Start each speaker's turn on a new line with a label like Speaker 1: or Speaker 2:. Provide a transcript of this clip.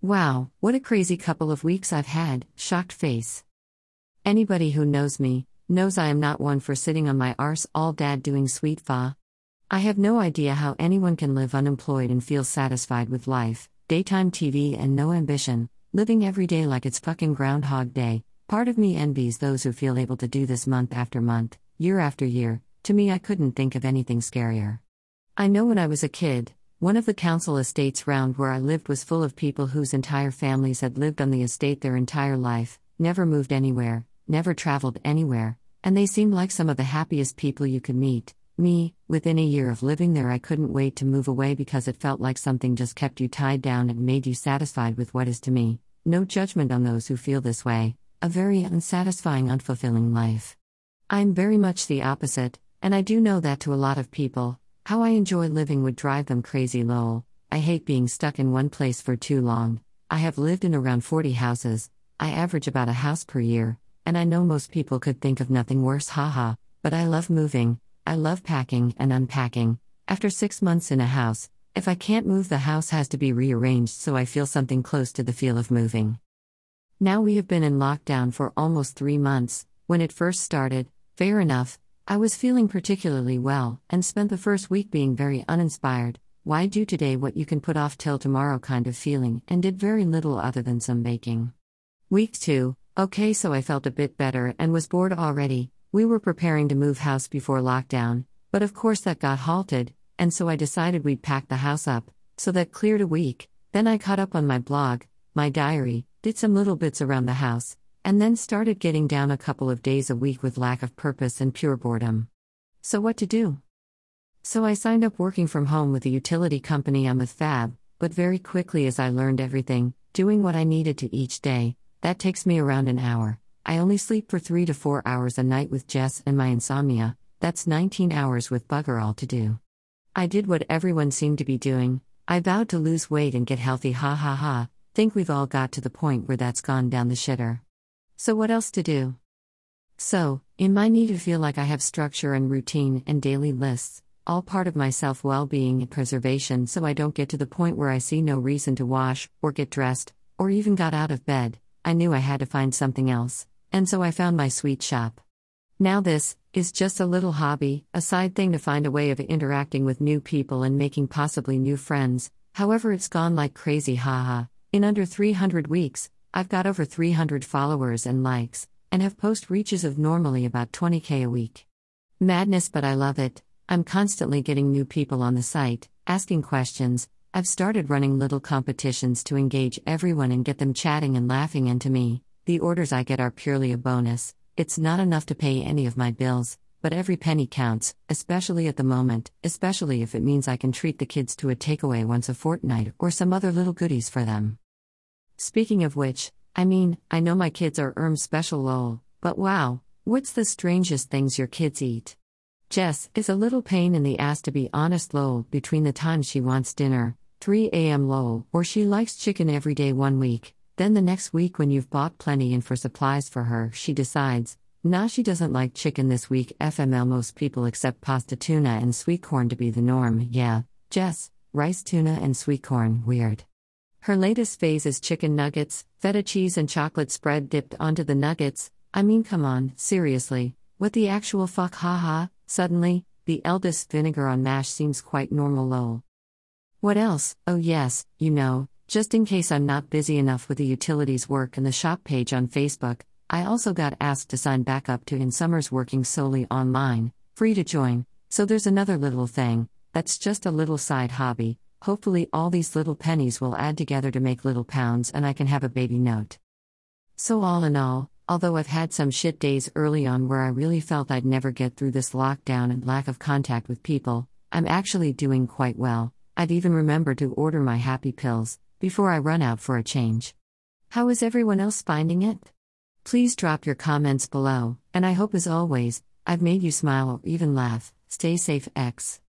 Speaker 1: Wow, what a crazy couple of weeks I've had, shocked face. Anybody who knows me knows I am not one for sitting on my arse all dad doing sweet fa. I have no idea how anyone can live unemployed and feel satisfied with life, daytime TV and no ambition, living every day like it's fucking Groundhog Day. Part of me envies those who feel able to do this month after month, year after year. To me, I couldn't think of anything scarier. I know when I was a kid, one of the council estates round where I lived was full of people whose entire families had lived on the estate their entire life, never moved anywhere, never traveled anywhere, and they seemed like some of the happiest people you could meet. Me, within a year of living there, I couldn't wait to move away because it felt like something just kept you tied down and made you satisfied with what is to me, no judgment on those who feel this way, a very unsatisfying, unfulfilling life. I'm very much the opposite, and I do know that to a lot of people, how I enjoy living would drive them crazy, lol. I hate being stuck in one place for too long. I have lived in around 40 houses, I average about a house per year, and I know most people could think of nothing worse, haha, but I love moving, I love packing and unpacking. After six months in a house, if I can't move, the house has to be rearranged so I feel something close to the feel of moving. Now we have been in lockdown for almost three months. When it first started, fair enough, I was feeling particularly well and spent the first week being very uninspired. Why do today what you can put off till tomorrow kind of feeling, and did very little other than some baking. Week 2, okay, so I felt a bit better and was bored already. We were preparing to move house before lockdown, but of course that got halted, and so I decided we'd pack the house up, so that cleared a week. Then I caught up on my blog, my diary, did some little bits around the house, and then started getting down a couple of days a week with lack of purpose and pure boredom. So, what to do? So, I signed up working from home with a utility company I'm with Fab, but very quickly as I learned everything, doing what I needed to each day, that takes me around an hour. I only sleep for three to four hours a night with Jess and my insomnia, that's 19 hours with bugger all to do. I did what everyone seemed to be doing, I vowed to lose weight and get healthy, ha ha ha. Think we've all got to the point where that's gone down the shitter. So, what else to do? So, in my need to feel like I have structure and routine and daily lists, all part of my self well being and preservation, so I don't get to the point where I see no reason to wash, or get dressed, or even got out of bed, I knew I had to find something else, and so I found my sweet shop. Now, this is just a little hobby, a side thing to find a way of interacting with new people and making possibly new friends. However, it's gone like crazy, haha. In under 300 weeks, I've got over 300 followers and likes, and have post reaches of normally about 20k a week. Madness, but I love it. I'm constantly getting new people on the site, asking questions. I've started running little competitions to engage everyone and get them chatting and laughing, and to me, the orders I get are purely a bonus. It's not enough to pay any of my bills, but every penny counts, especially at the moment, especially if it means I can treat the kids to a takeaway once a fortnight or some other little goodies for them. Speaking of which, I mean, I know my kids are erm special lol, but wow, what's the strangest things your kids eat? Jess is a little pain in the ass to be honest lol between the times she wants dinner, 3 a.m. lol, or she likes chicken every day one week, then the next week when you've bought plenty and for supplies for her, she decides, nah she doesn't like chicken this week FML most people accept pasta tuna and sweet corn to be the norm, yeah, Jess, rice tuna and sweet corn, weird. Her latest phase is chicken nuggets, feta cheese, and chocolate spread dipped onto the nuggets. I mean, come on, seriously, what the actual fuck, haha? Suddenly, the eldest vinegar on mash seems quite normal, lol. What else? Oh, yes, you know, just in case I'm not busy enough with the utilities work and the shop page on Facebook, I also got asked to sign back up to In Summers working solely online, free to join, so there's another little thing, that's just a little side hobby, Hopefully, all these little pennies will add together to make little pounds and I can have a baby note. So, all in all, although I've had some shit days early on where I really felt I'd never get through this lockdown and lack of contact with people, I'm actually doing quite well. I've even remembered to order my happy pills before I run out for a change. How is everyone else finding it? Please drop your comments below, and I hope as always, I've made you smile or even laugh. Stay safe, X.